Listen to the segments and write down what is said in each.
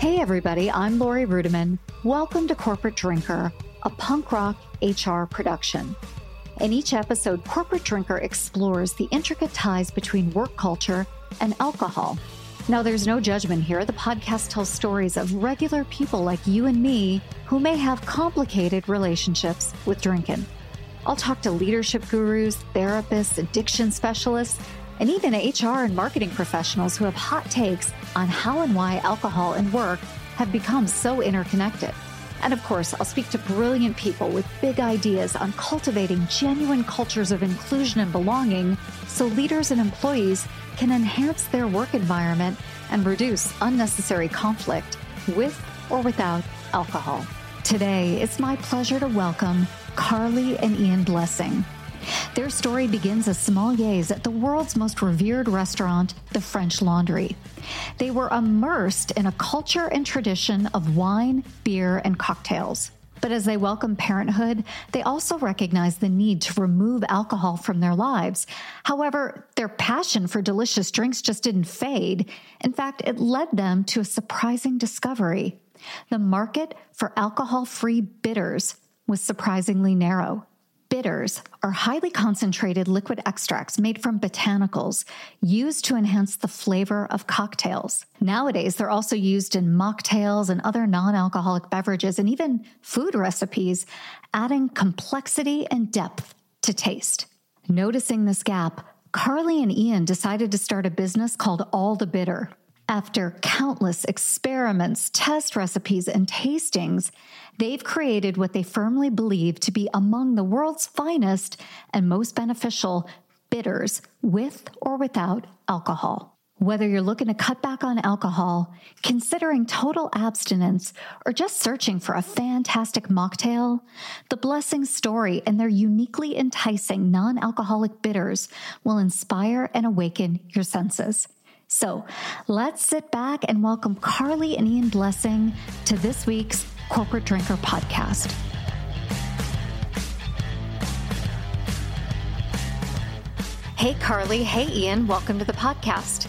Hey, everybody, I'm Laurie Ruettimann. Welcome to Corporate Drinker, a punk rock HR production. In each episode, Corporate Drinker explores the intricate ties between work culture and alcohol. Now, there's no judgment here. The podcast tells stories of regular people like you and me who may have complicated relationships with drinking. I'll talk to leadership gurus, therapists, addiction specialists, and even HR and marketing professionals who have hot takes on how and why alcohol and work have become so interconnected. And of course, I'll speak to brilliant people with big ideas on cultivating genuine cultures of inclusion and belonging so leaders and employees can enhance their work environment and reduce unnecessary conflict with or without alcohol. Today, it's my pleasure to welcome Carly and Ian Blessing. Their story begins as sommeliers at the world's most revered restaurant, the French Laundry. They were immersed in a culture and tradition of wine, beer, and cocktails. But as they welcome parenthood, they also recognize the need to remove alcohol from their lives. However, their passion for delicious drinks just didn't fade. In fact, it led them to a surprising discovery. The market for alcohol free bitters was surprisingly narrow. Bitters are highly concentrated liquid extracts made from botanicals used to enhance the flavor of cocktails. Nowadays, they're also used in mocktails and other non alcoholic beverages and even food recipes, adding complexity and depth to taste. Noticing this gap, Carly and Ian decided to start a business called All the Bitter. After countless experiments, test recipes, and tastings, they've created what they firmly believe to be among the world's finest and most beneficial bitters with or without alcohol. Whether you're looking to cut back on alcohol, considering total abstinence, or just searching for a fantastic mocktail, the Blessing story and their uniquely enticing non alcoholic bitters will inspire and awaken your senses. So let's sit back and welcome Carly and Ian Blessing to this week's Corporate Drinker podcast. Hey, Carly. Hey, Ian. Welcome to the podcast.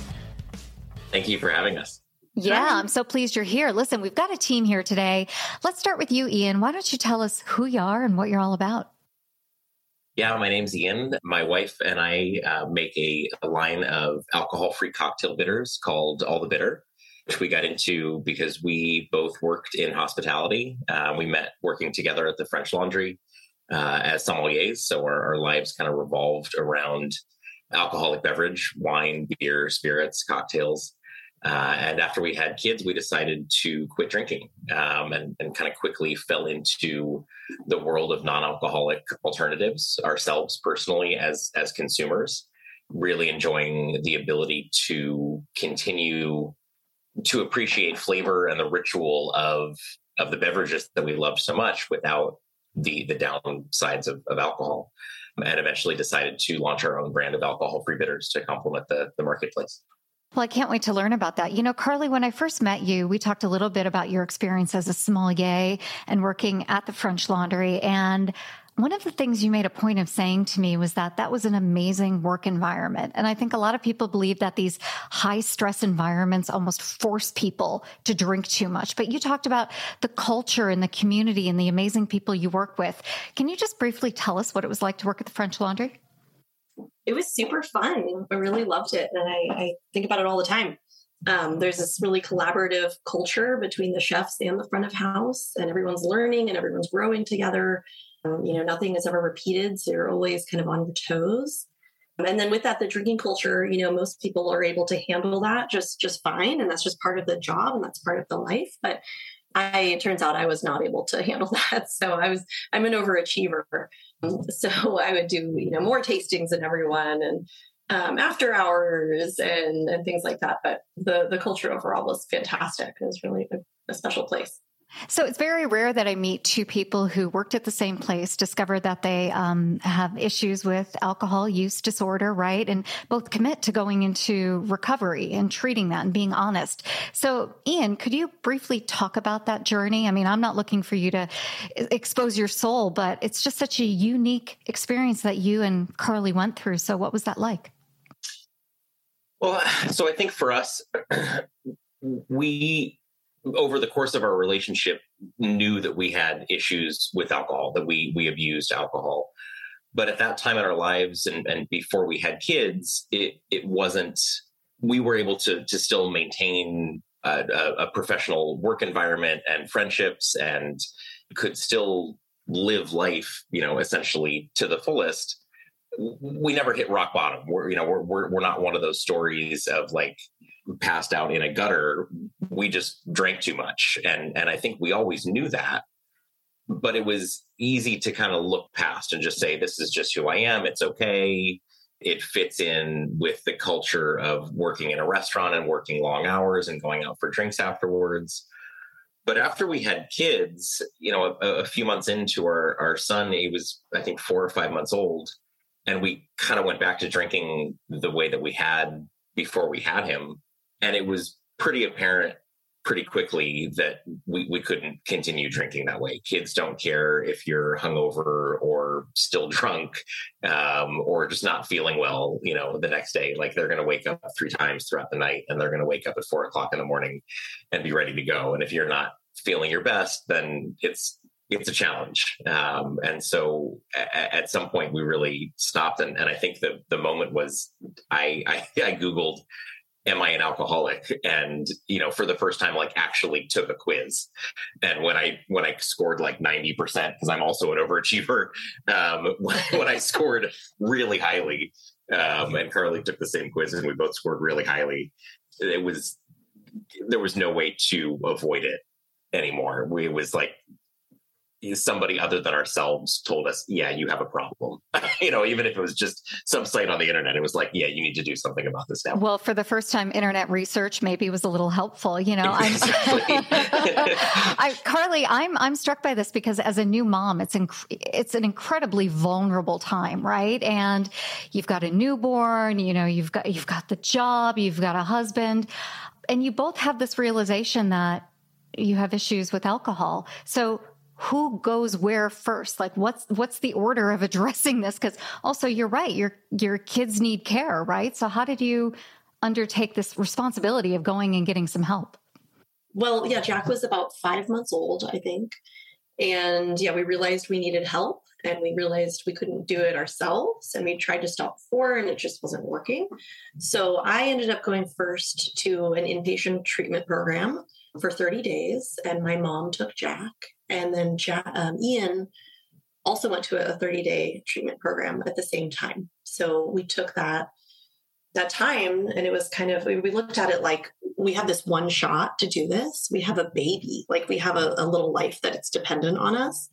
Thank you for having us. Yeah, I'm so pleased you're here. Listen, we've got a team here today. Let's start with you, Ian. Why don't you tell us who you are and what you're all about? Yeah, my name's Ian. My wife and I uh, make a, a, line of alcohol free cocktail bitters called All the Bitter, which we got into because we both worked in hospitality. Uh, we met working together at the French Laundry uh, as sommeliers. So our, our lives kind of revolved around alcoholic beverage, wine, beer, spirits, cocktails. Uh, and after we had kids, we decided to quit drinking um, and, and kind of quickly fell into the world of non-alcoholic alternatives ourselves personally as as consumers. Really enjoying the ability to continue to appreciate flavor and the ritual of of the beverages that we love so much without the the downsides of, of alcohol and eventually decided to launch our own brand of alcohol free bitters to complement the, the marketplace well, I can't wait to learn about that. You know, Carly, when I first met you, we talked a little bit about your experience as a sommelier and working at the French Laundry. And one of the things you made a point of saying to me was that that was an amazing work environment. And I think a lot of people believe that these high stress environments almost force people to drink too much. But you talked about the culture and the community and the amazing people you work with. Can you just briefly tell us what it was like to work at the French Laundry? It was super fun. I really loved it. And I, I think about it all the time. Um, there's this really collaborative culture between the chefs and the front of house, and everyone's learning and everyone's growing together. Um, you know, nothing is ever repeated. So you're always kind of on your toes. And then with that, the drinking culture, you know, most people are able to handle that just just fine. And that's just part of the job and that's part of the life. But I it turns out I was not able to handle that. So I was I'm an overachiever. So I would do, you know, more tastings than everyone and um, after hours and, and things like that. But the, the culture overall was fantastic. It was really a, a special place. So it's very rare that I meet two people who worked at the same place, discover that they um, have issues with alcohol use disorder, right? And both commit to going into recovery and treating that and being honest. So, Ian, could you briefly talk about that journey? I mean, I'm not looking for you to expose your soul, but it's just such a unique experience that you and Carly went through. So, what was that like? Well, so I think for us, we over the course of our relationship knew that we had issues with alcohol that we we abused alcohol. But at that time in our lives and, and before we had kids it it wasn't we were able to to still maintain a, a, professional work environment and friendships and could still live life you know essentially to the fullest. We never hit rock bottom. We're you know we're, we're, we're not one of those stories of like passed out in a gutter we just drank too much. And and i think we always knew that but it was easy to kind of look past and just say this is just who i am. It's okay. It fits in with the culture of working in a restaurant and working long hours and going out for drinks afterwards. But after we had kids you know a, a few months into our our son he was i think four or five months old and we kind of went back to drinking the way that we had before we had him and it was pretty apparent pretty quickly that we, we couldn't continue drinking that way. Kids don't care if you're hungover or still drunk um, or just not feeling well, you know, the next day. Like they're going to wake up three times throughout the night and they're going to wake up at four o'clock in the morning and be ready to go. And if you're not feeling your best, then it's it's a challenge. Um, and so a- at some point we really stopped. And, and I think the, the moment was I, I, I Googled am I an alcoholic? And you know, for the first time, like actually took a quiz. And when I when I scored like ninety percent, because I'm also an overachiever, um, when, when I scored really highly, um, and Carly took the same quiz, and we both scored really highly. It was there was no way to avoid it anymore. We was like somebody other than ourselves told us, yeah, you have a problem. you know, even if it was just some site on the internet, it was like, yeah, you need to do something about this now. Well, for the first time, internet research maybe was a little helpful. You know, I'm, I, Carly, I'm I'm struck by this because as a new mom, it's inc- it's an incredibly vulnerable time, right? And you've got a newborn, you know, you've got you've got the job, you've got a husband, and you both have this realization that you have issues with alcohol. So who goes where first? Like what's what's the order of addressing this? Because also you're right your your kids need care right? So how did you undertake this responsibility of going and getting some help? Well yeah jack was about five months old i think. And yeah we realized we needed help and we realized we couldn't do it ourselves and we tried to stop before and it just wasn't working. So i ended up going first to an inpatient treatment program for 30 days and my mom took jack and then um, Ian also went to a 30 day treatment program at the same time. So we took that that time and it was kind of we looked at it like we have this one shot to do this. We have a baby like we have a, a, little life that it's dependent on us.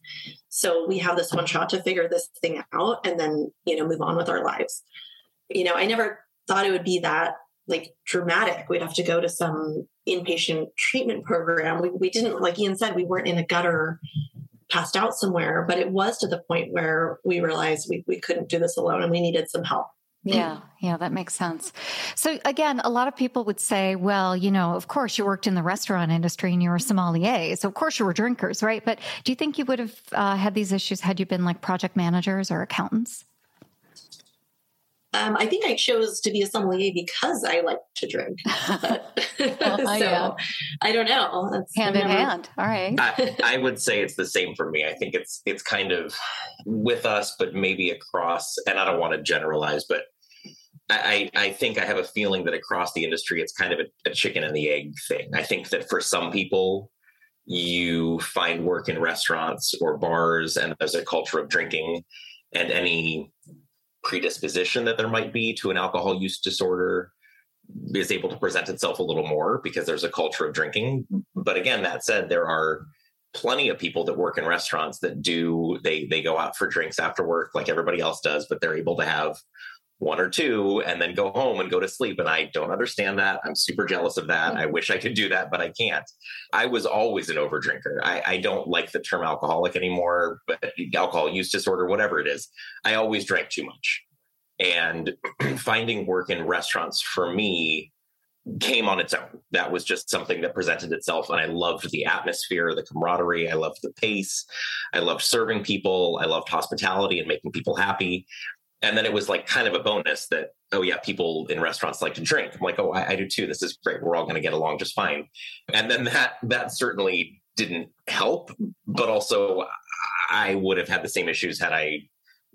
So we have this one shot to figure this thing out and then you know move on with our lives. You know i never thought it would be that like dramatic we'd have to go to some inpatient treatment program. We, we didn't, like Ian said, we weren't in a gutter passed out somewhere, but it was to the point where we realized we, we couldn't do this alone and we needed some help. Yeah, yeah, that makes sense. So again, a lot of people would say, well, you know, of course you worked in the restaurant industry and you were sommelier, so of course you were drinkers, right? But do you think you would have uh, had these issues had you been like project managers or accountants? Um, I think I chose to be a sommelier because I like to drink. oh, so yeah. I don't know. That's hand in hand. All right. I, I, would say it's the same for me. I think it's it's kind of with us, but maybe across. And I don't want to generalize, but I, I think I have a feeling that across the industry, it's kind of a, a chicken and the egg thing. I think that for some people, you find work in restaurants or bars, and there's a culture of drinking, and any predisposition that there might be to an alcohol use disorder is able to present itself a little more because there's a culture of drinking. But again, that said, there are plenty of people that work in restaurants that do they they go out for drinks after work like everybody else does, but they're able to have one or two and then go home and go to sleep. And I don't understand that. I'm super jealous of that. Mm-hmm. I wish I could do that, but I can't. I was always an overdrinker. I, I don't like the term alcoholic anymore, but alcohol use disorder, whatever it is, I always drank too much. And finding work in restaurants for me came on its own. That was just something that presented itself. And I loved the atmosphere, the camaraderie. I loved the pace. I loved serving people. I loved hospitality and making people happy and then it was like kind of a bonus that oh yeah people in restaurants like to drink. I'm like oh i, I do too. This is great. We're all going to get along just fine. And then that that certainly didn't help but also i would have had the same issues had i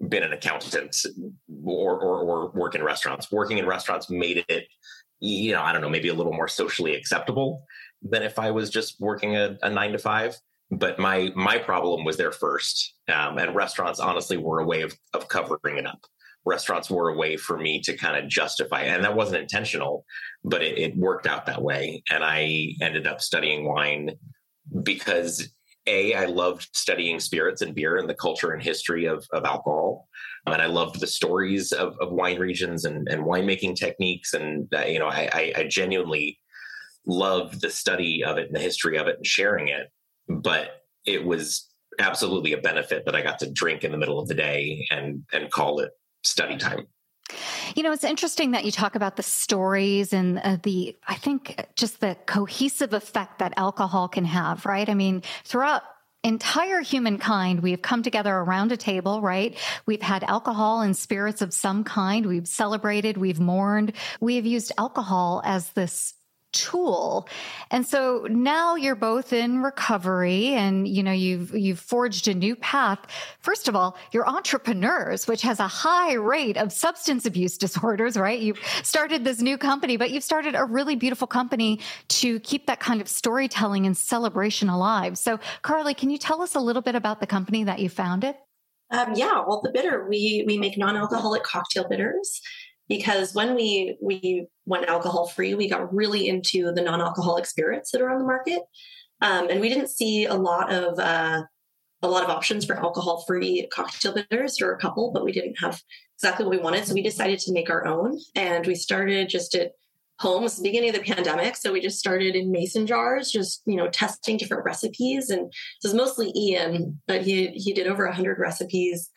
been an accountant or, or, or work in restaurants. Working in restaurants made it you know i don't know maybe a little more socially acceptable than if i was just working a, a nine to five. But my my problem was there first. Um, and restaurants honestly were a way of, of covering it up restaurants were a way for me to kind of justify and that wasn't intentional but it, it worked out that way. And i ended up studying wine because a i loved studying spirits and beer and the culture and history of, of alcohol. And i loved the stories of, of wine regions and, and winemaking techniques. And uh, you know I, I genuinely loved the study of it and the history of it and sharing it. But it was absolutely a benefit that I got to drink in the middle of the day and and call it study time. You know, it's interesting that you talk about the stories and uh, the, I think, just the cohesive effect that alcohol can have, right? I mean, throughout entire humankind, we have come together around a table, right? We've had alcohol and spirits of some kind. We've celebrated, we've mourned. We have used alcohol as this tool. And so now you're both in recovery and you know you've you've forged a new path. First of all, you're entrepreneurs, which has a high rate of substance abuse disorders, right? You've started this new company, but you've started a really beautiful company to keep that kind of storytelling and celebration alive. So, Carly, can you tell us a little bit about the company that you founded? Um, yeah, well, the bitter we we make non-alcoholic cocktail bitters because when we we went alcohol free, we got really into the non-alcoholic spirits that are on the market, um, and we didn't see a lot of uh, a lot of options for alcohol free cocktail bitters. There were a couple, but we didn't have exactly what we wanted, so we decided to make our own, and we started just at home. It's the beginning of the pandemic, so we just started in mason jars, just you know testing different recipes, and this is mostly Ian, but he he did over hundred recipes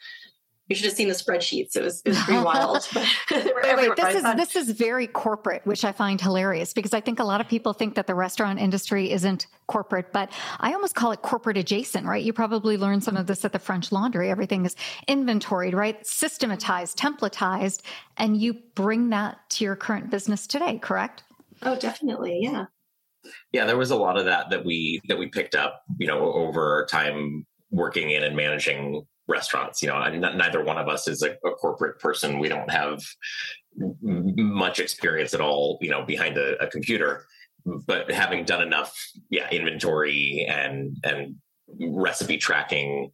you should have seen the spreadsheets. It was it was pretty wild. wait, wait, this is this is very corporate, which I find hilarious because I think a lot of people think that the restaurant industry isn't corporate, but I almost call it corporate adjacent, right? You probably learned some of this at the French Laundry. Everything is inventoried, right? Systematized, templatized, and you bring that to your current business today, correct? Oh, definitely, yeah. Yeah, there was a lot of that that we that we picked up, you know, over time working in and managing restaurants. You know, neither one of us is a, a, corporate person. We don't have much experience at all, you know, behind a, a computer. But having done enough, yeah, inventory and and recipe tracking,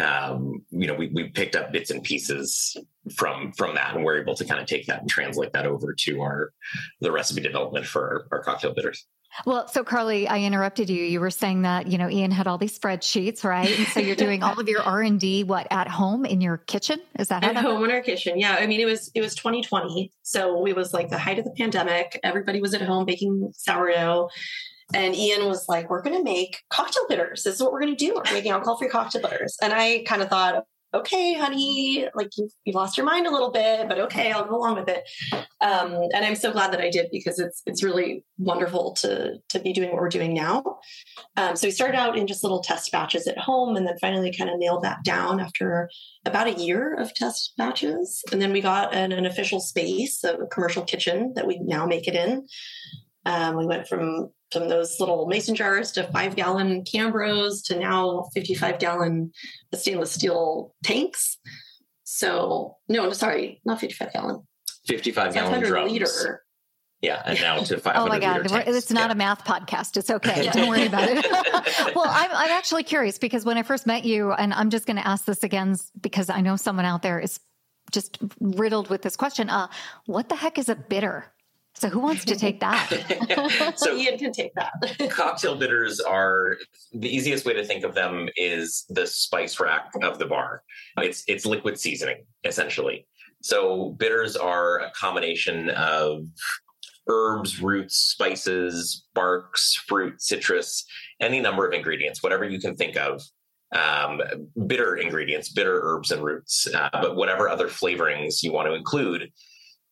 um, you know, we we picked up bits and pieces from from that, and we're able to kind of take that and translate that over to our the recipe development for our cocktail bitters. Well, so Carly, I interrupted you. You were saying that you know Ian had all these spreadsheets, right? And so you're doing all of your R and D what at home in your kitchen? Is that at home in our kitchen? Yeah, I mean it was it was 2020, so it was like the height of the pandemic. Everybody was at home baking sourdough, and Ian was like, "We're going to make cocktail bitters. This is what we're going to do. We're making alcohol-free cocktail bitters." And I kind of thought, okay, honey, like you you lost your mind a little bit, but okay, I'll go along with it. Um, and I'm so glad that I did because it's it's really wonderful to to be doing what we're doing now. Um, so we started out in just little test batches at home, and then finally kind of nailed that down after about a year of test batches. And then we got an, an official space, a commercial kitchen that we now make it in. Um, we went from from those little mason jars to five gallon Cambros to now 55 gallon stainless steel tanks. So, no, sorry, not 55 gallon. 55 gallon drums. liter. Yeah, and now to 500 Oh my God, it's not yeah. a math podcast. It's okay. Don't worry about it. well, I'm, I'm actually curious because when I first met you, and I'm just going to ask this again because I know someone out there is just riddled with this question. Uh, what the heck is a bitter? So who wants to take that? so Ian can take that. cocktail bitters are the easiest way to think of them is the spice rack of the bar. It's it's liquid seasoning essentially. So bitters are a combination of herbs, roots, spices, barks, fruit, citrus, any number of ingredients, whatever you can think of. Um, bitter ingredients, bitter herbs and roots, uh, but whatever other flavorings you want to include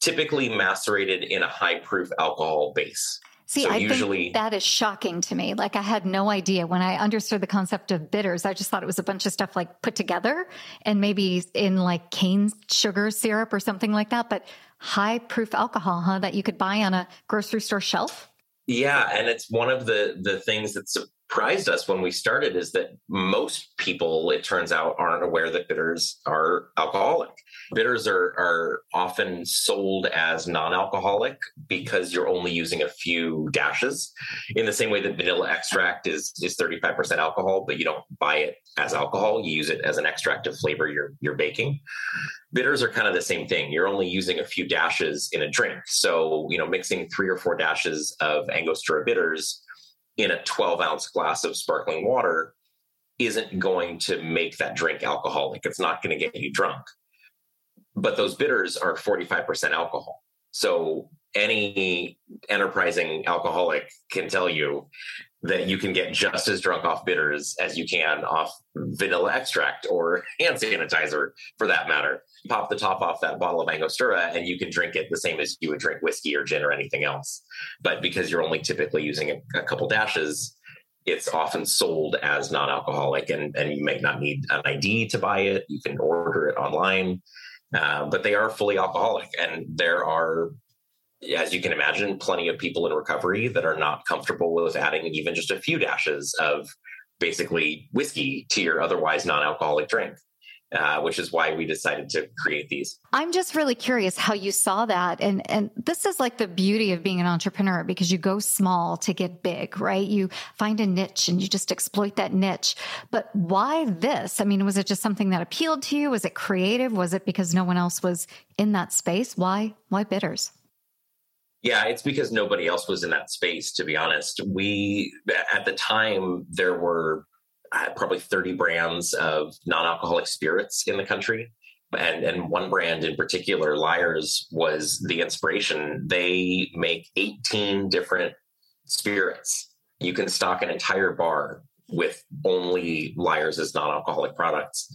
typically macerated in a high proof alcohol base. See, so I usually, think that is shocking to me. Like I had no idea when I understood the concept of bitters. I just thought it was a bunch of stuff like put together and maybe in like cane sugar syrup or something like that. But high proof alcohol, huh? That you could buy on a grocery store shelf. Yeah, and it's one of the the things that surprised us when we started is that most people, it turns out, aren't aware that bitters are alcoholic. Bitters are are often sold as non-alcoholic because you're only using a few dashes. In the same way that vanilla extract is is 35% alcohol, but you don't buy it as alcohol, you use it as an extract to flavor your your baking bitters are kind of the same thing. You're only using a few dashes in a drink. So, you know, mixing three or four dashes of Angostura bitters in a 12 ounce glass of sparkling water isn't going to make that drink alcoholic. It's not going to get you drunk. But those bitters are 45% alcohol. So, any enterprising alcoholic can tell you that you can get just as drunk off bitters as you can off vanilla extract or hand sanitizer for that matter. Pop the top off that bottle of Angostura and you can drink it the same as you would drink whiskey or gin or anything else. But because you're only typically using a, a couple dashes, it's often sold as non-alcoholic and, and you may not need an ID to buy it. You can order it online. Uh, but they are fully alcoholic and there are as you can imagine, plenty of people in recovery that are not comfortable with adding even just a few dashes of basically whiskey to your otherwise non alcoholic drink. Uh, which is why we decided to create these. I'm just really curious how you saw that, and and this is like the beauty of being an entrepreneur because you go small to get big, right? You find a niche and you just exploit that niche. But why this? I mean, was it just something that appealed to you? Was it creative? Was it because no one else was in that space? Why why bitters? Yeah, it's because nobody else was in that space, to be honest. We, at the time, there were Uh, probably 30 brands of non alcoholic spirits in the country. And, and one brand in particular, Lyre's was the inspiration. They make 18 different spirits. You can stock an entire bar with only Lyre's as non alcoholic products.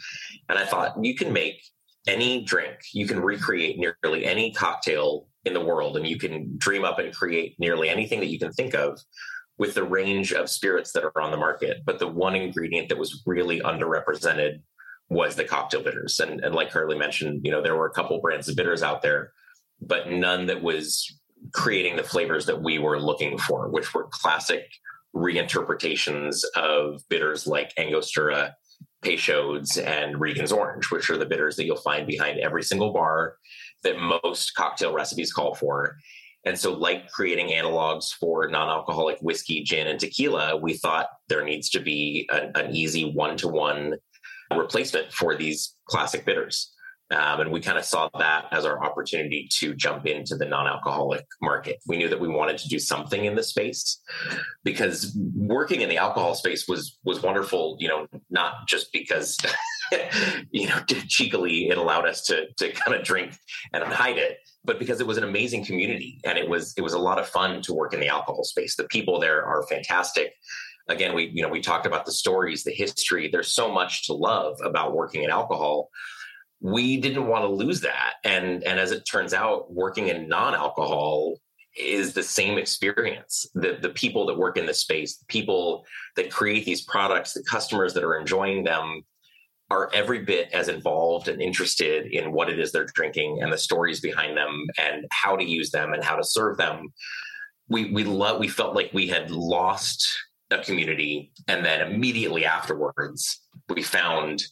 And I thought you can make any drink, you can recreate nearly any cocktail in the world and you can dream up and create nearly anything that you can think of with the range of spirits that are on the market but the one ingredient that was really underrepresented was the cocktail bitters and, and like Carly mentioned you know there were a couple brands of bitters out there but none that was creating the flavors that we were looking for which were classic reinterpretations of bitters like angostura Peychaud's and Regan's Orange, which are the bitters that you'll find behind every single bar that most cocktail recipes call for. And so, like creating analogs for non alcoholic whiskey, gin, and tequila, we thought there needs to be an, an easy one to one replacement for these classic bitters. Um, and we kind of saw that as our opportunity to jump into the non-alcoholic market. We knew that we wanted to do something in the space because working in the alcohol space was was wonderful. You know, not just because you know cheekily it allowed us to to kind of drink and hide it, but because it was an amazing community and it was it was a lot of fun to work in the alcohol space. The people there are fantastic again we you know we talked about the stories the history there's so much to love about working in alcohol we didn't want to lose that. And and as it turns out working in non-alcohol is the same experience. The the people that work in the space the people that create these products the customers that are enjoying them are every bit as involved and interested in what it is they're drinking and the stories behind them and how to use them and how to serve them. We we love we felt like we had lost a community. And then immediately afterwards we found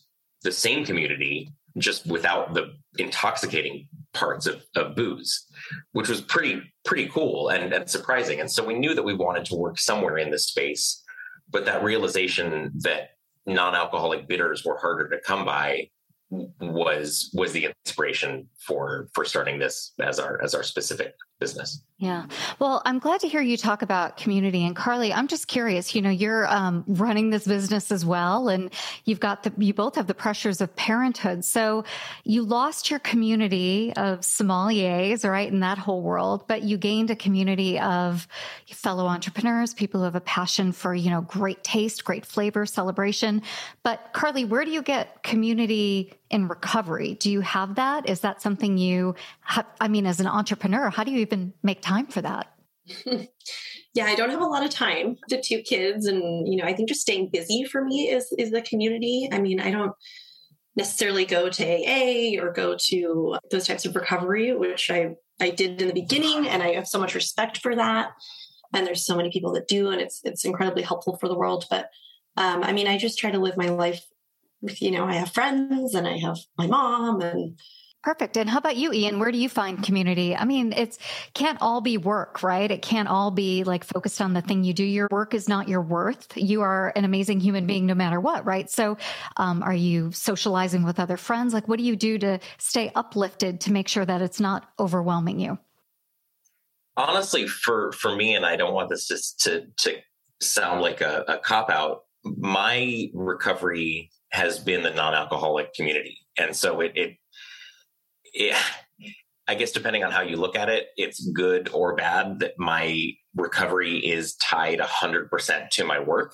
the same community just without the intoxicating parts of, of booze, which was pretty pretty cool and, and surprising. And so we knew that we wanted to work somewhere in this space, but that realization that non-alcoholic bitters were harder to come by was was the inspiration for for starting this as our as our specific business. Yeah. Well, I'm glad to hear you talk about community. And Carly, I'm just curious, you know, you're um, running this business as well, and you've got the, you both have the pressures of parenthood. So you lost your community of sommeliers, right, in that whole world, but you gained a community of fellow entrepreneurs, people who have a passion for, you know, great taste, great flavor, celebration. But Carly, where do you get community in recovery? Do you have that? Is that something you have, I mean, as an entrepreneur, how do you even make time for that? yeah, I don't have a lot of time. The two kids, and you know, I think just staying busy for me is is the community. I mean, I don't necessarily go to AA or go to those types of recovery, which I I did in the beginning, and I have so much respect for that. And there's so many people that do, and it's it's incredibly helpful for the world. But um, I mean, I just try to live my life you know, I have friends and I have my mom and Perfect. And how about you, Ian? Where do you find community? I mean, it's can't all be work, right? It can't all be like focused on the thing you do. Your work is not your worth. You are an amazing human being no matter what, right? So, um, are you socializing with other friends? Like, what do you do to stay uplifted to make sure that it's not overwhelming you? Honestly, for for me, and I don't want this just to to sound like a, a cop out. My recovery has been the non-alcoholic community, and so it, it yeah, I guess depending on how you look at it, it's good or bad that my recovery is tied 100% to my work.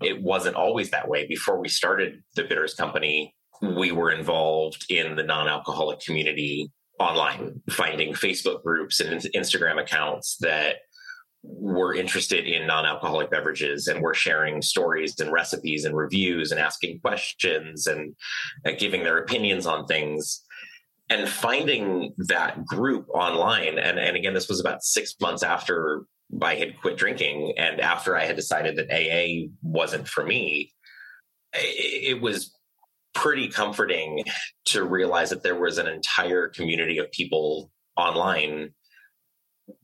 It wasn't always that way. Before we started the Bitters Company, we were involved in the non alcoholic community online, finding Facebook groups and Instagram accounts that were interested in non-alcoholic beverages and were sharing stories and recipes and reviews and asking questions and uh, giving their opinions on things. And finding that group online and, and again this was about six months after i had quit drinking and after i had decided that aa wasn't for me it was pretty comforting to realize that there was an entire community of people online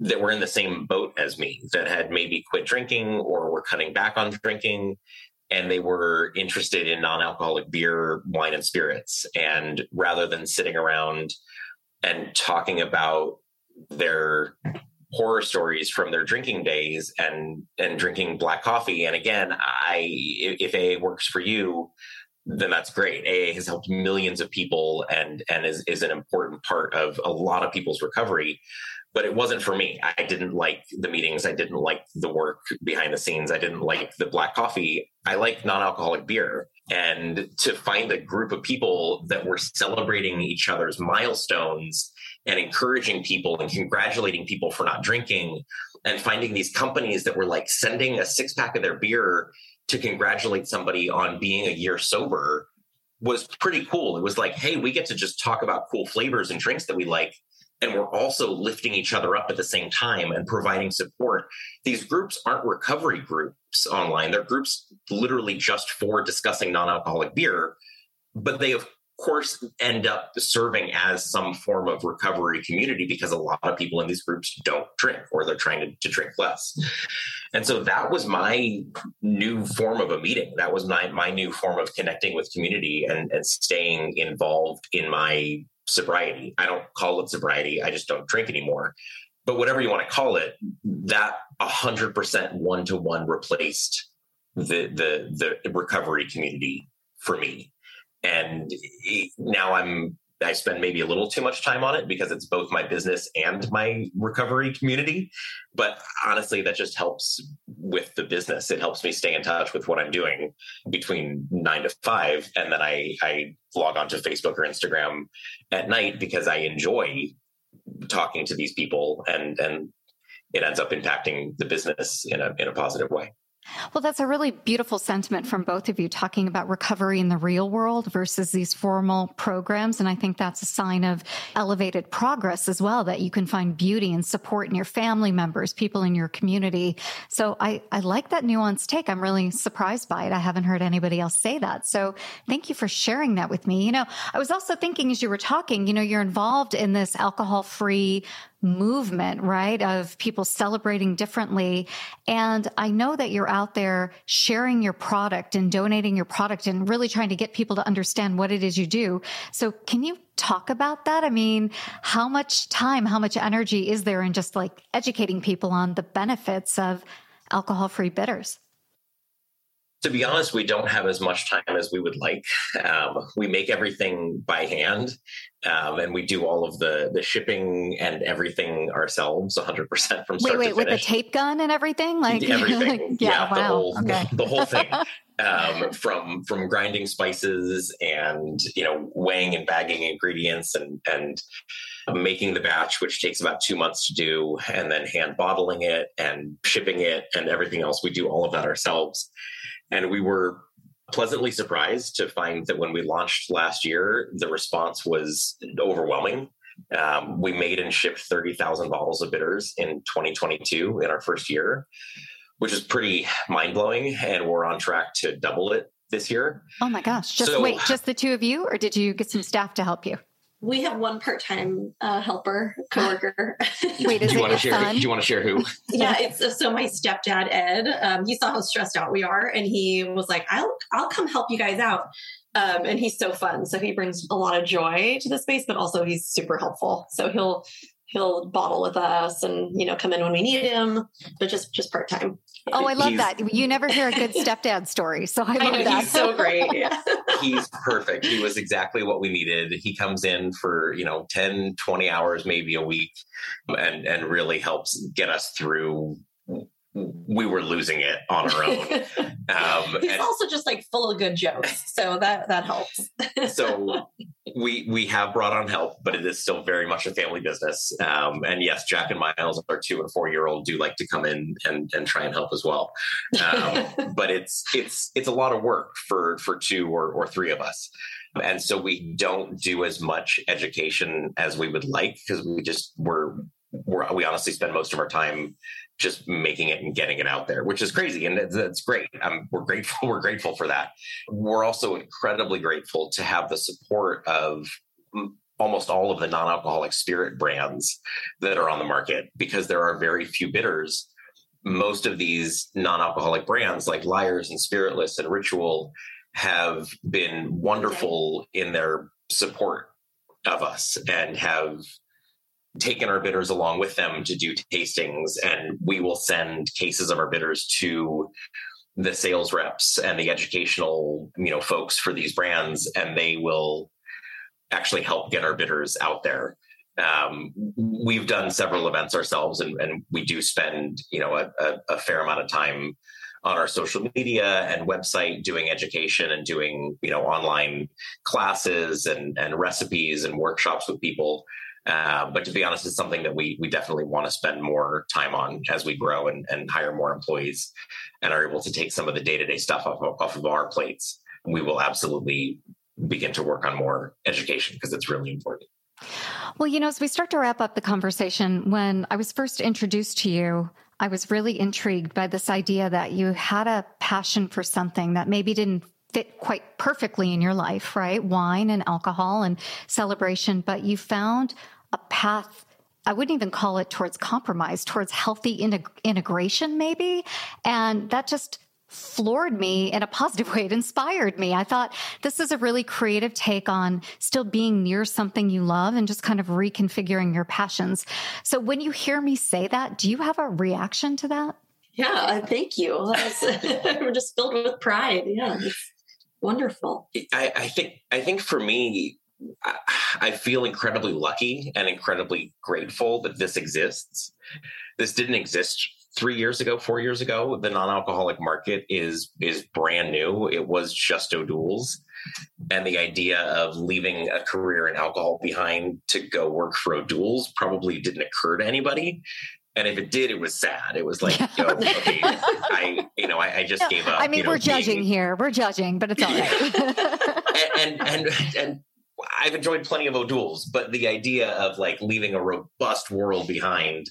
that were in the same boat as me that had maybe quit drinking or were cutting back on drinking and they were interested in non-alcoholic beer, wine, and spirits. And rather than sitting around and talking about their horror stories from their drinking days and and drinking black coffee, and again, I if AA works for you, then that's great. AA has helped millions of people and and is is an important part of a lot of people's recovery but it wasn't for me. I didn't like the meetings. I didn't like the work behind the scenes. I didn't like the black coffee. I like non alcoholic beer. And to find a group of people that were celebrating each other's milestones and encouraging people and congratulating people for not drinking and finding these companies that were like sending a six pack of their beer to congratulate somebody on being a year sober was pretty cool. It was like, hey, we get to just talk about cool flavors and drinks that we like and we're also lifting each other up at the same time and providing support. These groups aren't recovery groups online. They're groups literally just for discussing non alcoholic beer, but they, of course, end up serving as some form of recovery community because a lot of people in these groups don't drink or they're trying to, to drink less. And so that was my new form of a meeting. That was my, my new form of connecting with community and, and staying involved in my sobriety. I don't call it sobriety. I just don't drink anymore. But whatever you want to call it, that 100% one to one replaced the, the, the recovery community for me. And now I'm I spend maybe a little too much time on it because it's both my business and my recovery community. But honestly, that just helps with the business. It helps me stay in touch with what I'm doing between nine to five. And then I, I log onto Facebook or Instagram at night because I enjoy talking to these people and, and it ends up impacting the business in a, in a positive way. Well, that's a really beautiful sentiment from both of you talking about recovery in the real world versus these formal programs. And I think that's a sign of elevated progress as well, that you can find beauty and support in your family members, people in your community. So I, I like that nuanced take. I'm really surprised by it. I haven't heard anybody else say that. So thank you for sharing that with me. You know, I was also thinking as you were talking, you know, you're involved in this alcohol free movement, right? Of people celebrating differently. And I know that you're out there sharing your product and donating your product and really trying to get people to understand what it is you do. So can you talk about that? I mean, how much time, how much energy is there in just like educating people on the benefits of alcohol free bitters? To be honest, we don't have as much time as we would like. Um, we make everything by hand, um, and we do all of the the shipping and everything ourselves, 100 percent from start wait, wait, with the tape gun and everything, like everything, yeah, yeah wow. the whole okay. the whole thing. um, from from grinding spices and you know weighing and bagging ingredients and and making the batch, which takes about two months to do, and then hand bottling it and shipping it and everything else. We do all of that ourselves. And we were pleasantly surprised to find that when we launched last year, the response was overwhelming. Um, we made and shipped 30,000 bottles of bitters in 2022 in our first year, which is pretty mind blowing. And we're on track to double it this year. Oh my gosh. Just so, wait, just the two of you, or did you get some staff to help you? We have one part-time uh, helper, coworker. Wait, is do you want to share? Son? Do you want to share who? yeah, it's so my stepdad Ed. Um, he saw how stressed out we are, and he was like, "I'll I'll come help you guys out." Um, and he's so fun. So he brings a lot of joy to the space, but also he's super helpful. So he'll he'll bottle with us and you know come in when we need him, but just just part time. Oh, I love he's, that. You never hear a good stepdad story. So I love I know, that. He's so great. Yeah. he's perfect. He was exactly what we needed. He comes in for, you know, 10, 20 hours, maybe a week um, and, and really helps get us through we were losing it on our own. Um, He's and, also just like full of good jokes, so that that helps. so we we have brought on help, but it is still very much a family business. Um, and yes, Jack and Miles, our two and four year old, do like to come in and and try and help as well. Um, but it's it's it's a lot of work for for two or or three of us. And so we don't do as much education as we would like because we just we're, we're we honestly spend most of our time just making it and getting it out there, which is crazy. And that's great. Um, we're grateful. We're grateful for that. We're also incredibly grateful to have the support of almost all of the non-alcoholic spirit brands that are on the market because there are very few bitters. Most of these non-alcoholic brands like Lyre's and Spiritless and Ritual have been wonderful in their support of us and have taken our bitters along with them to do tastings and we will send cases of our bitters to the sales reps and the educational you know folks for these brands and they will actually help get our bitters out there. Um, we've done several events ourselves and, and we do spend you know a, a, a, fair amount of time on our social media and website doing education and doing you know online classes and, and recipes and workshops with people uh, but to be honest, it's something that we we definitely want to spend more time on as we grow and, and hire more employees and are able to take some of the day to day stuff off of, off of our plates. We will absolutely begin to work on more education because it's really important. Well, you know, as we start to wrap up the conversation, when I was first introduced to you, I was really intrigued by this idea that you had a passion for something that maybe didn't fit quite perfectly in your life, right? Wine and alcohol and celebration, but you found a path I wouldn't even call it towards compromise, towards healthy integ- integration, maybe. And that just floored me in a positive way. It inspired me. I thought this is a really creative take on still being near something you love and just kind of reconfiguring your passions. So when you hear me say that, do you have a reaction to that? Yeah, uh, thank you. We're just filled with pride. Yeah, it's wonderful. I, I think I think for me, I feel incredibly lucky and incredibly grateful that this exists. This didn't exist three years ago, four years ago. The non-alcoholic market is is brand new. It was just O'Doul's, and the idea of leaving a career in alcohol behind to go work for O'Doul's probably didn't occur to anybody. And if it did, it was sad. It was like, yo, okay, I, you know, I, I just gave up. I mean, you know, we're judging being, here. We're judging, but it's all right. and, and, and, and I've enjoyed plenty of O'Doul's, but the idea of like leaving a robust world behind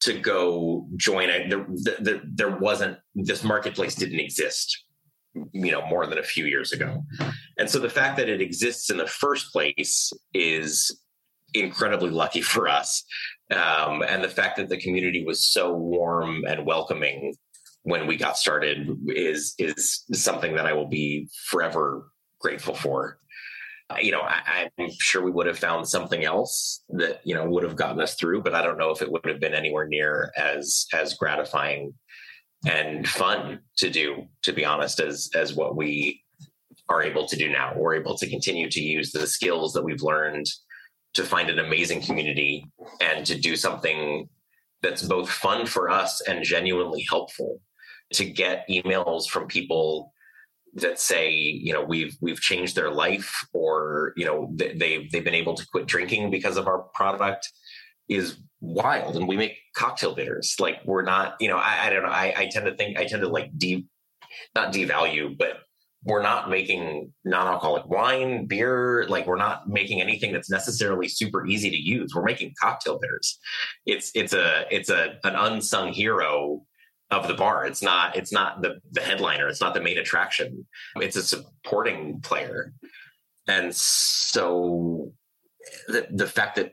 to go join it, there, there, there wasn't, this marketplace didn't exist, you know, more than a few years ago. And so the fact that it exists in the first place is incredibly lucky for us. Um, and the fact that the community was so warm and welcoming when we got started is is something that I will be forever grateful for you know, I, am sure we would have found something else that you know would have gotten us through, but I don't know if it would have been anywhere near as as gratifying and fun to do. To be honest, as as what we are able to do now, we're able to continue to use the skills that we've learned to find an amazing community and to do something that's both fun for us and genuinely helpful. To get emails from people that say you know we've we've changed their life or you know they've they've been able to quit drinking because of our product is wild. And we make cocktail bitters. Like we're not you know i, I don't know. I, I tend to think i tend to like deep not devalue but we're not making non-alcoholic wine beer. Like we're not making anything that's necessarily super easy to use. We're making cocktail bitters. It's it's a it's a an unsung hero of the bar. It's not it's not the the headliner. It's not the main attraction. It's a supporting player. And so the the fact that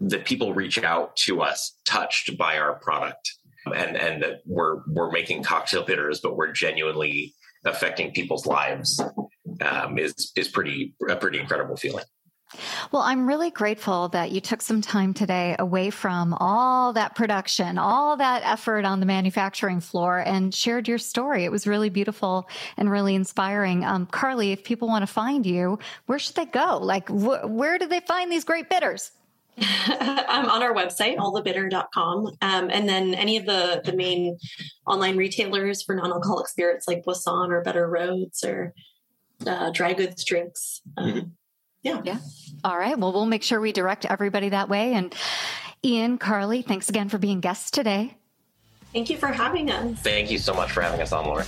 that people reach out to us touched by our product and and that we're we're making cocktail bitters but we're genuinely affecting people's lives um, is is pretty a pretty incredible feeling. Well, I'm really grateful that you took some time today away from all that production, all that effort on the manufacturing floor and shared your story. It was really beautiful and really inspiring. Um, Carly, if people want to find you, where should they go? Like, wh- where do they find these great bitters? I'm on our website, allthebitter.com. Um, and then any of the, the main online retailers for non alcoholic spirits like Boisson or Better Rhodes or uh, dry goods drinks. Um. Yeah. Yeah. All right. Well, we'll make sure we direct everybody that way. And Ian, Carly, thanks again for being guests today. Thank you for having us. Thank you so much for having us on, Laura.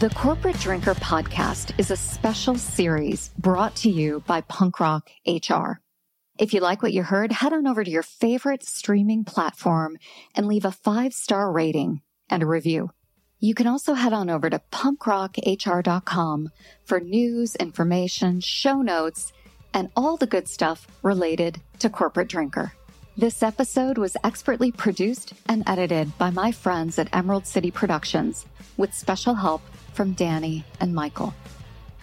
The Corporate Drinker podcast is a special series brought to you by Punk Rock HR. If you like what you heard, head on over to your favorite streaming platform and leave a five star rating and a review. You can also head on over to punkrockhr.com for news, information, show notes, and all the good stuff related to Corporate Drinker. This episode was expertly produced and edited by my friends at Emerald City Productions with special help from Danny and Michael.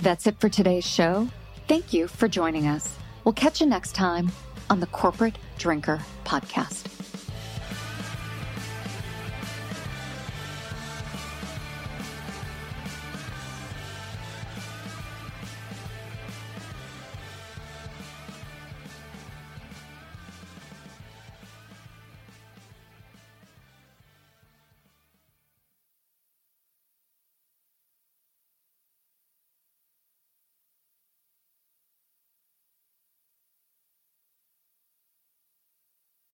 That's it for today's show. Thank you for joining us. We'll catch you next time on the Corporate Drinker Podcast.